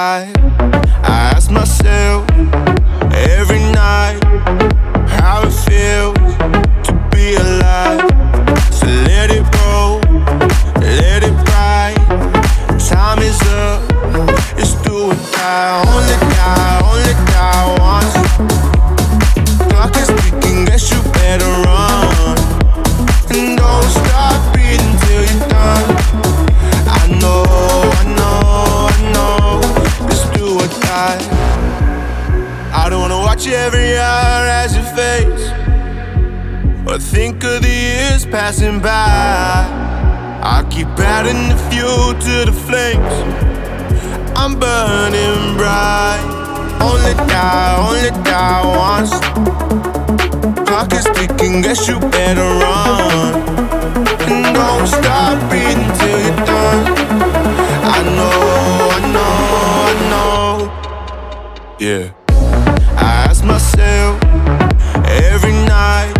I ask myself. Passing by. I keep adding the fuel to the flames. I'm burning bright. Only die, only die once. Clock is ticking, guess you better run. And don't stop breathing till you're done. I know, Yeah. I ask myself every night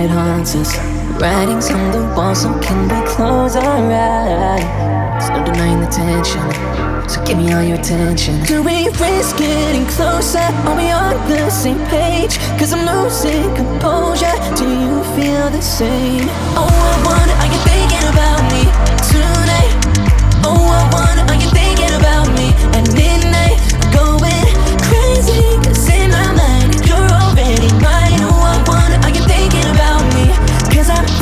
and it haunts us. Writings on the wall, so can we close our eyes? There's no denying the tension. So give me all your attention. Do we risk getting closer? Are we on the same page? Cause I'm losing composure. Do you feel the same? Oh, I wonder, are you thinking about me tonight? Oh, I wonder, are you thinking about me at midnight? Going crazy, cause in my mind, you're already mine. Cause I'm.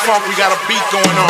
We got a beat going on.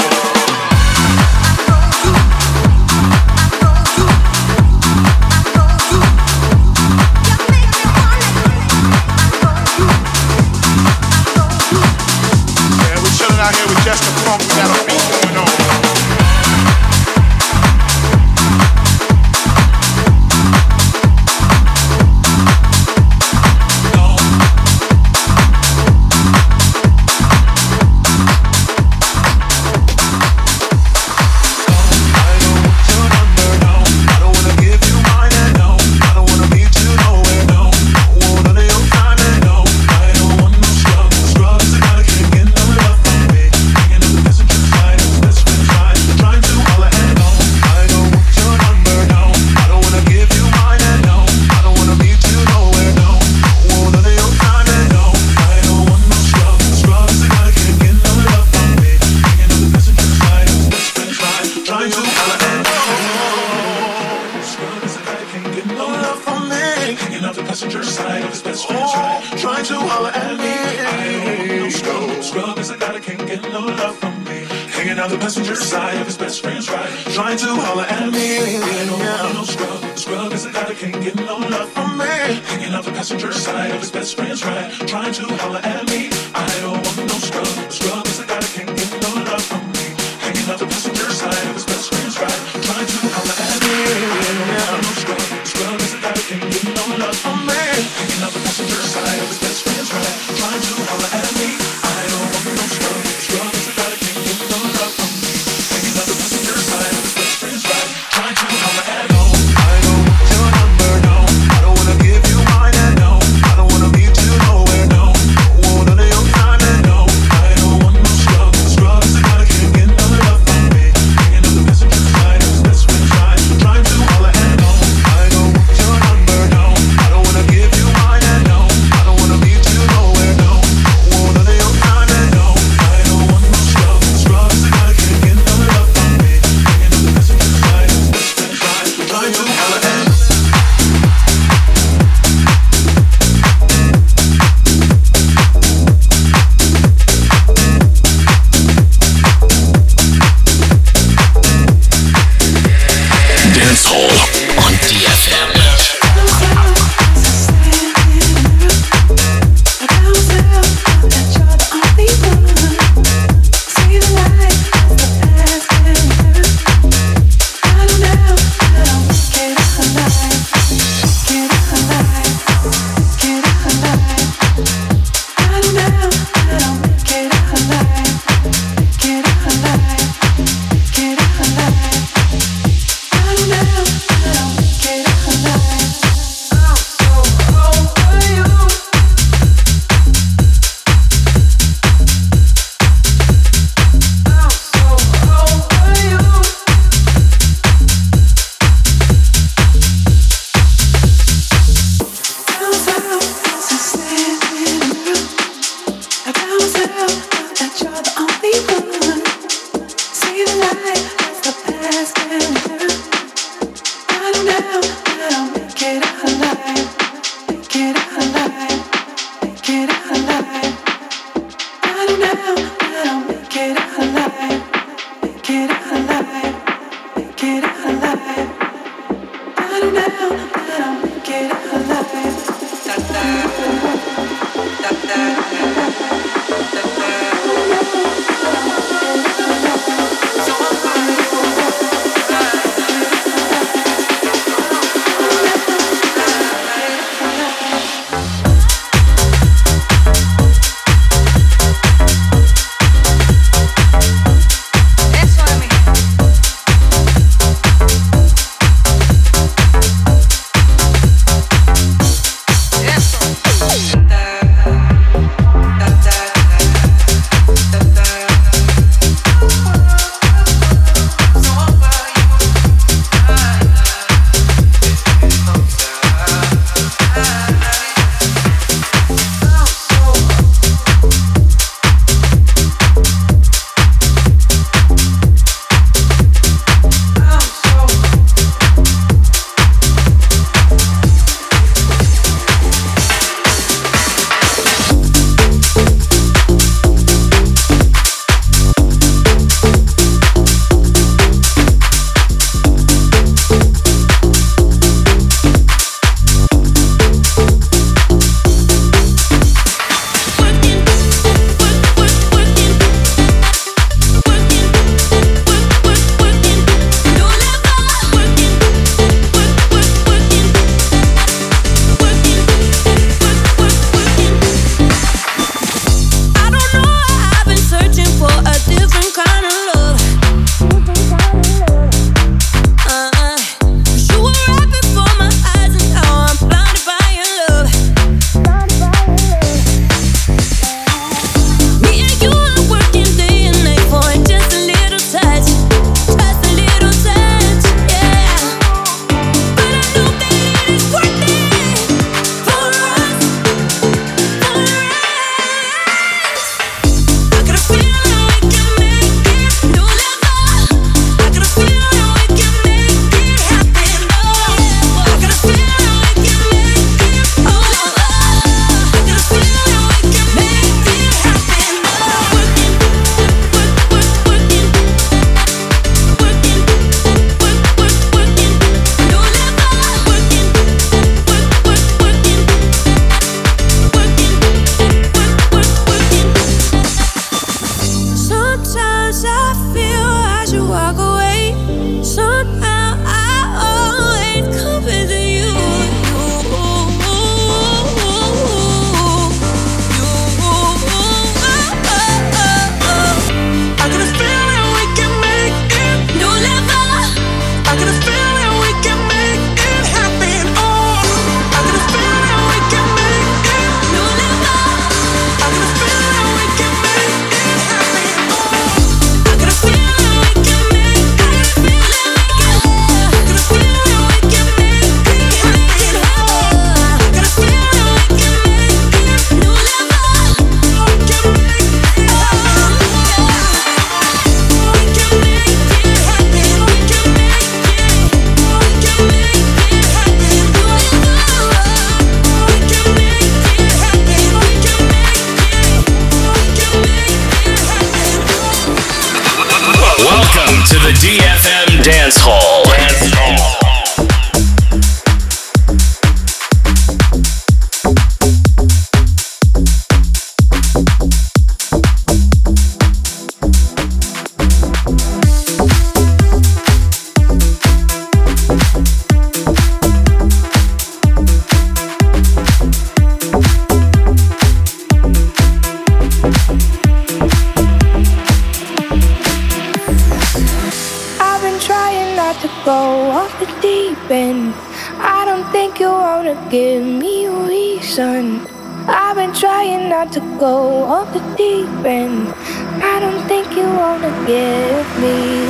me.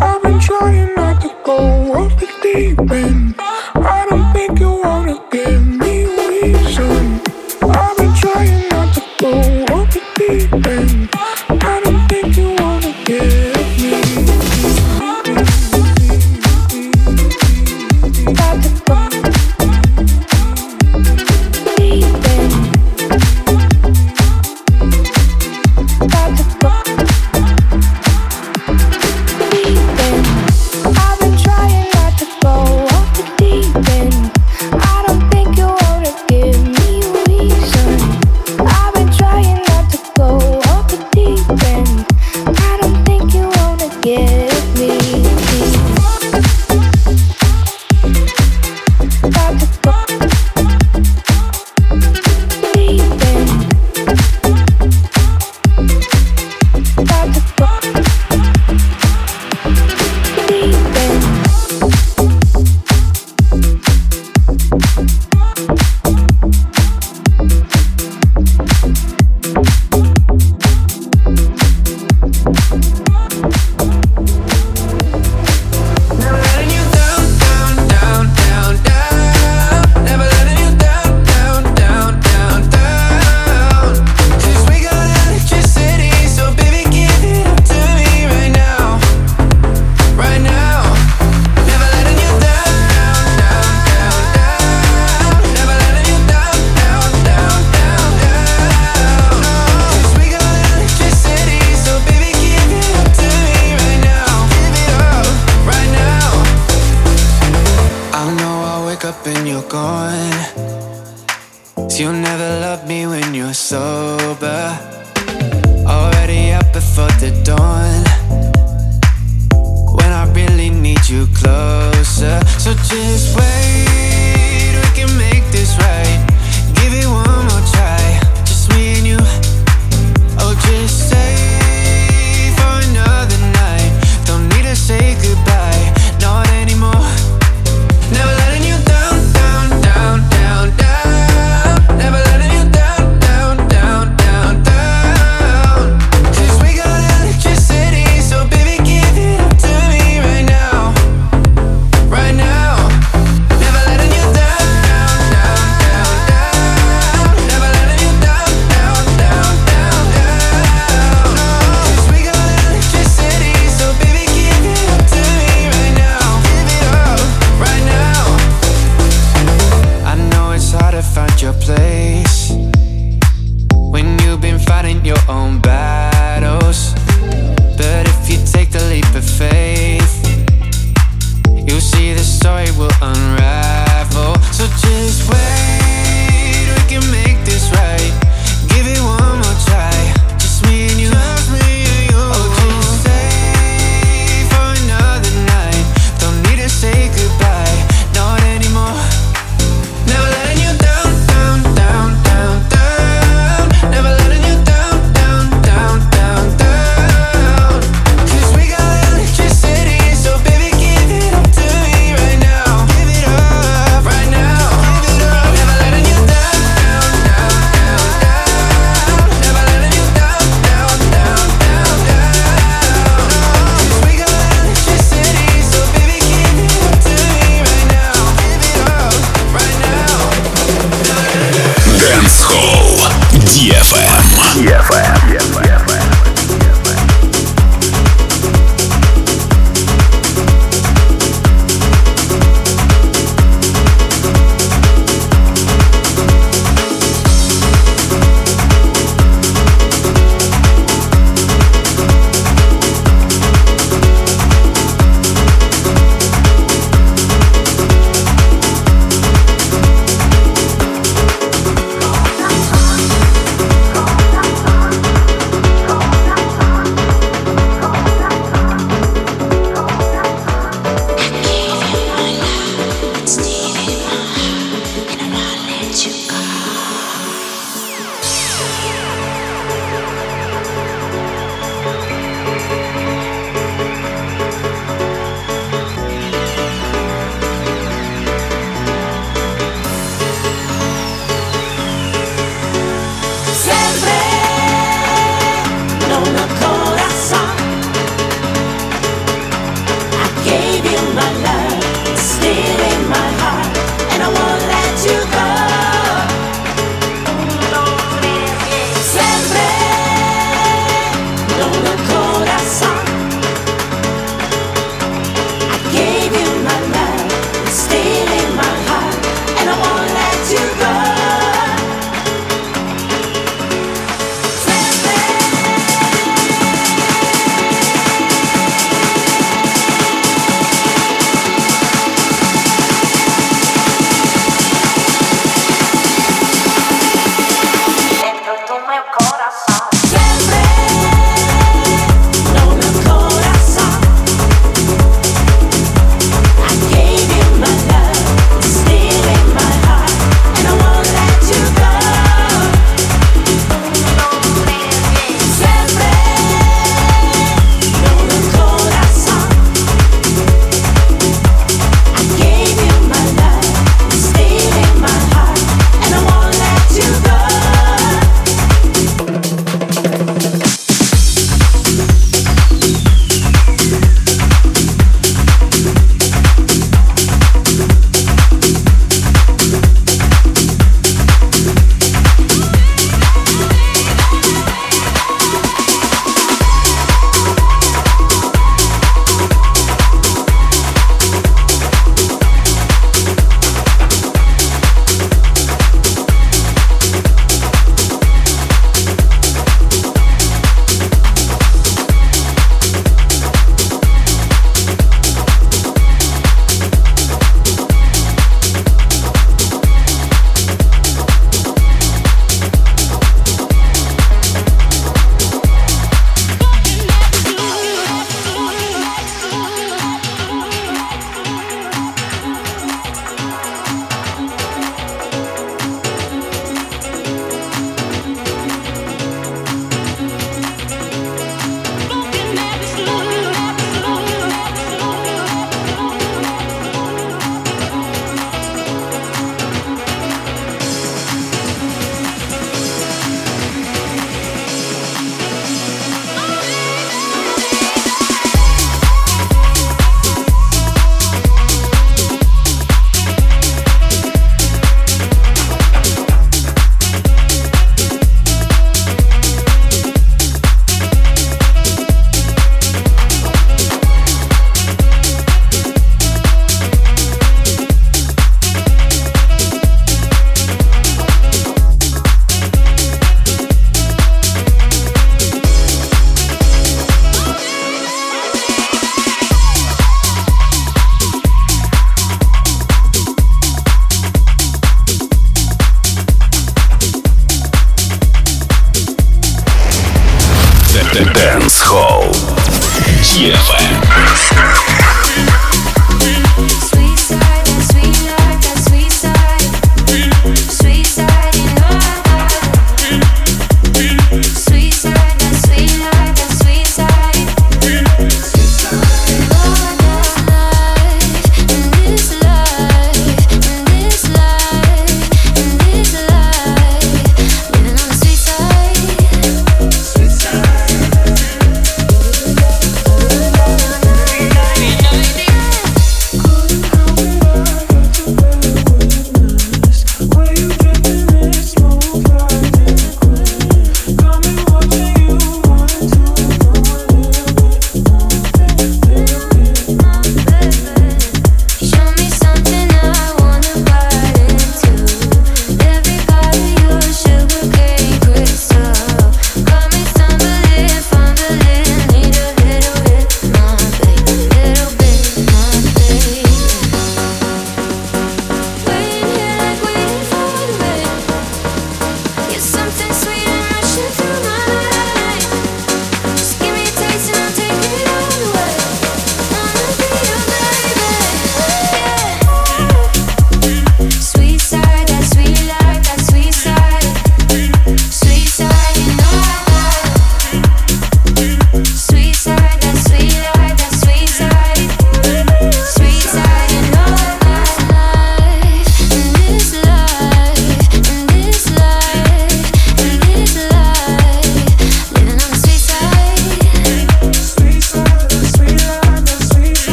I've been trying not to go off the deep end. sober. Already up before the dawn. When I really need you closer. So just wait. DFM. DFM.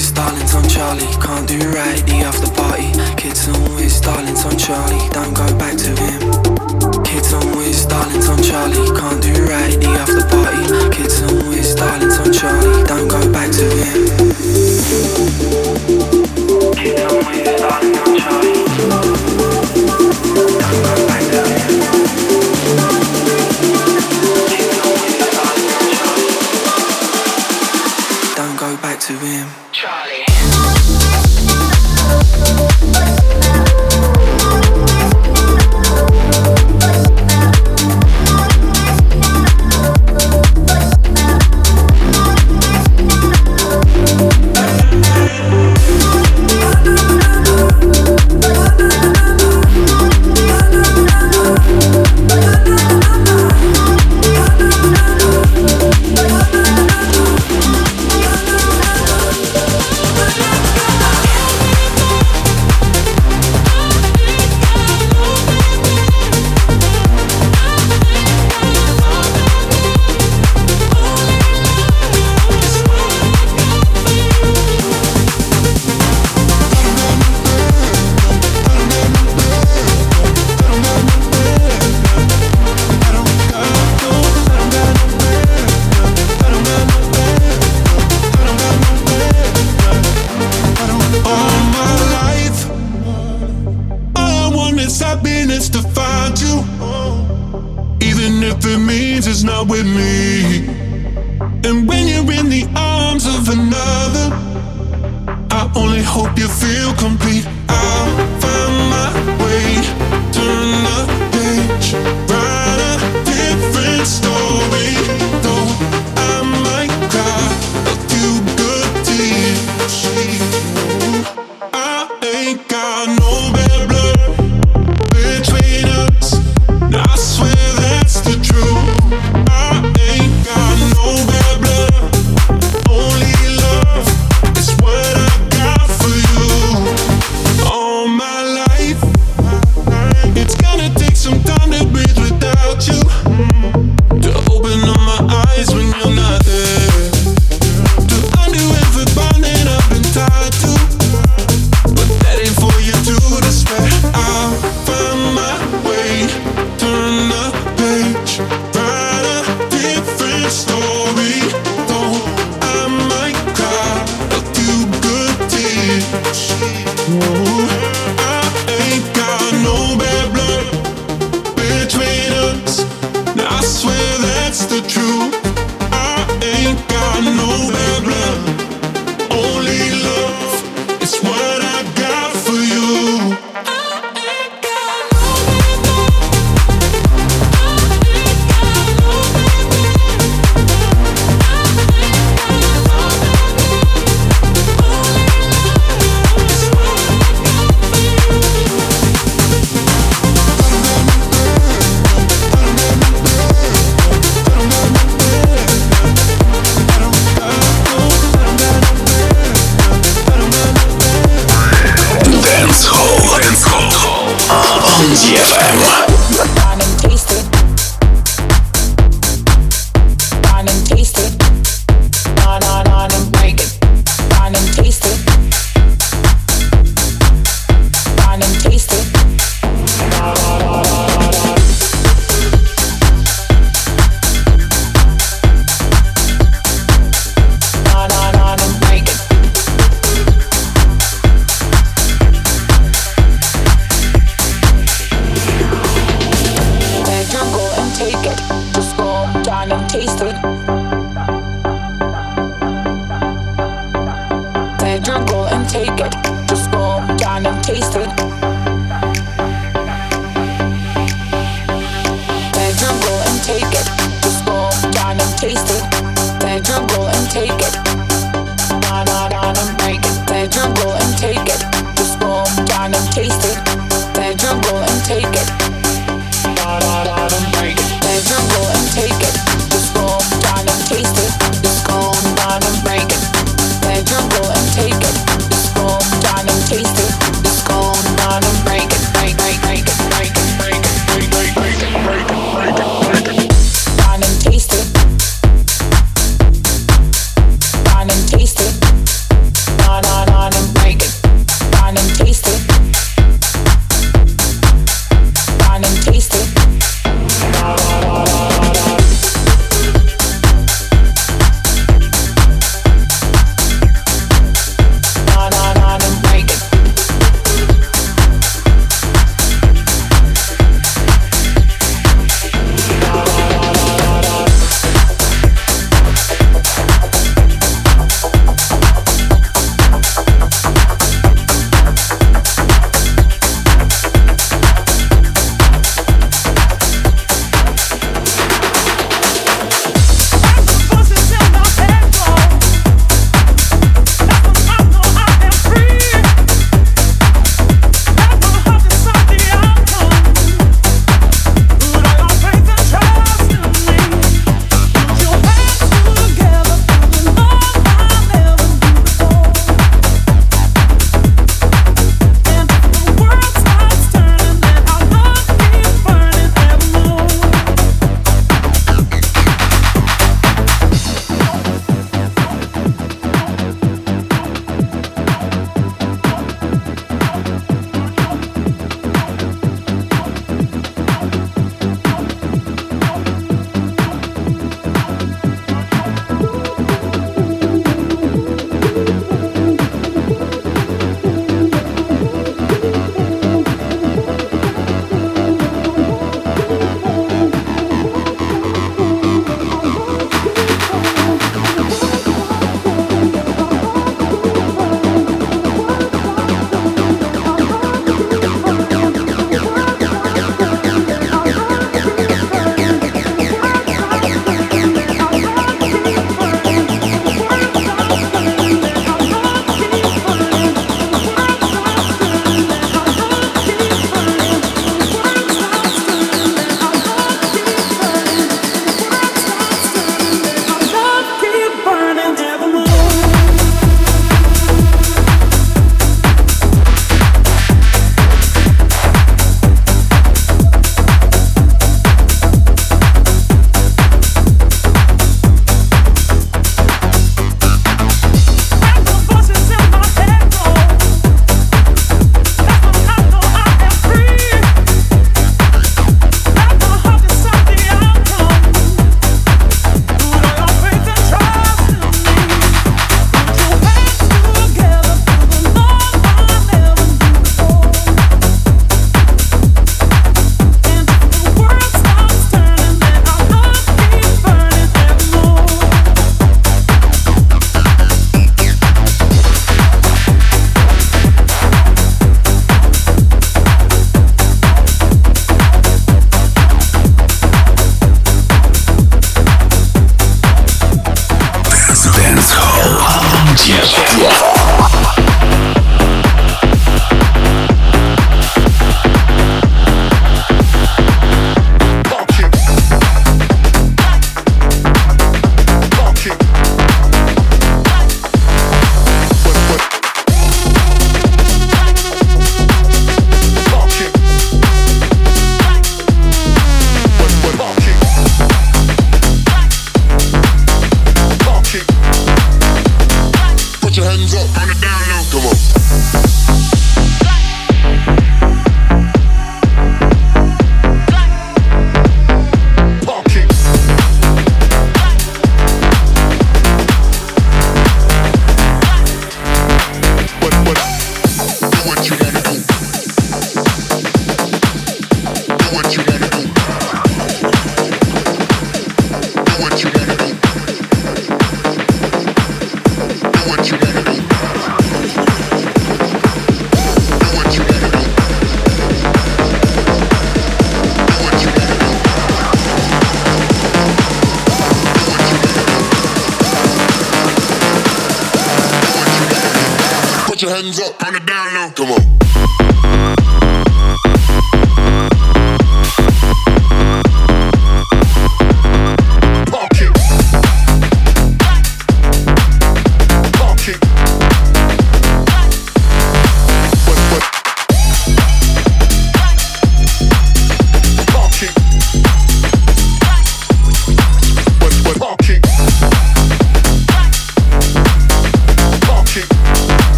always darlings on Charlie. Can't do right the after party. Kids always darlings on Charlie. Don't go back to him. Kids always darlings on Charlie. Can't do right the after party. Kids always darlings on Charlie. Don't go back to him. Kids always darlings on Charlie.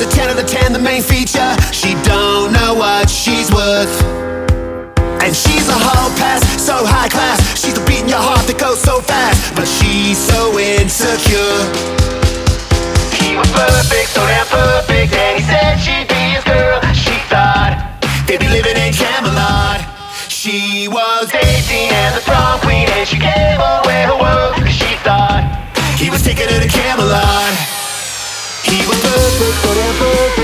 She's a 10 out of 10, the main feature. She don't know what she's worth. And she's a whole pass, so high class. She's the beat in your heart that goes so fast. But she's so insecure. He was perfect, so damn perfect. And he said she'd be his girl. She thought they'd be living in Camelot. She was 18 and the prom queen. And she gave away her world. Cause she thought he was taking her to Camelot. He was perfect forever.